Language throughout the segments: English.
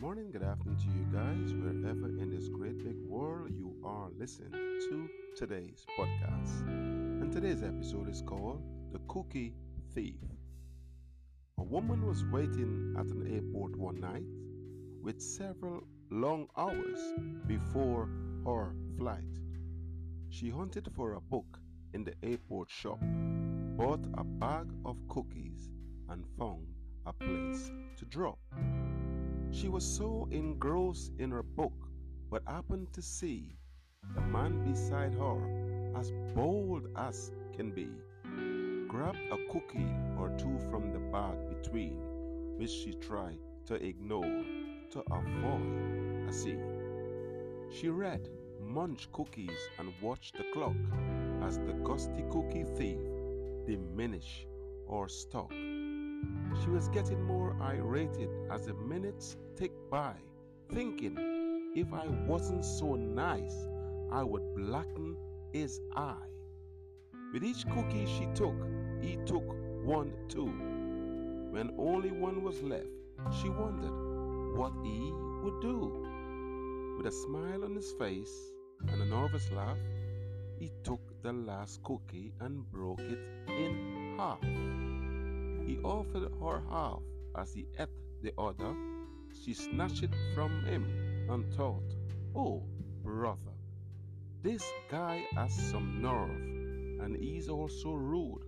morning, good afternoon to you guys, wherever in this great big world you are listening to today's podcast. And today's episode is called The Cookie Thief. A woman was waiting at an airport one night with several long hours before her flight. She hunted for a book in the airport shop, bought a bag of cookies, and found a place to drop. She was so engrossed in her book, but happened to see the man beside her, as bold as can be, grabbed a cookie or two from the bag between, which she tried to ignore to avoid a scene. She read, munched cookies, and watched the clock as the gusty cookie thief diminished or stuck she was getting more irate as the minutes ticked by, thinking if I wasn't so nice, I would blacken his eye. With each cookie she took, he took one too. When only one was left, she wondered what he would do. With a smile on his face and a nervous laugh, he took the last cookie and broke it in half. He offered her half as he ate the other. She snatched it from him and thought, Oh, brother, this guy has some nerve and he's also rude.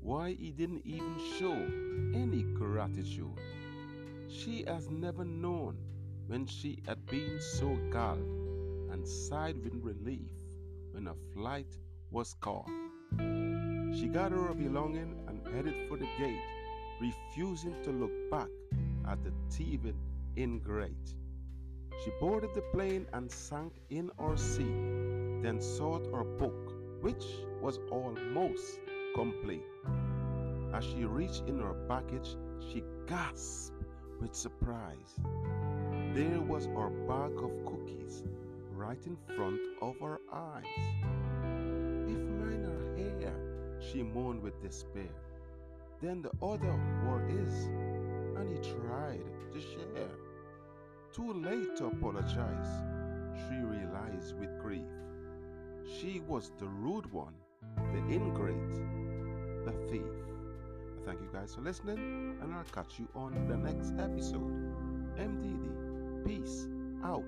Why he didn't even show any gratitude. She has never known when she had been so galled and sighed with relief when a flight was called. She gathered her belongings and headed for the gate, refusing to look back at the thieving ingrate. She boarded the plane and sank in her seat, then sought her book, which was almost complete. As she reached in her baggage, she gasped with surprise. There was her bag of cookies right in front of her eyes. She moaned with despair. Then the other were his, and he tried to share. Too late to apologize, she realized with grief. She was the rude one, the ingrate, the thief. Thank you guys for listening, and I'll catch you on the next episode. MDD, peace out.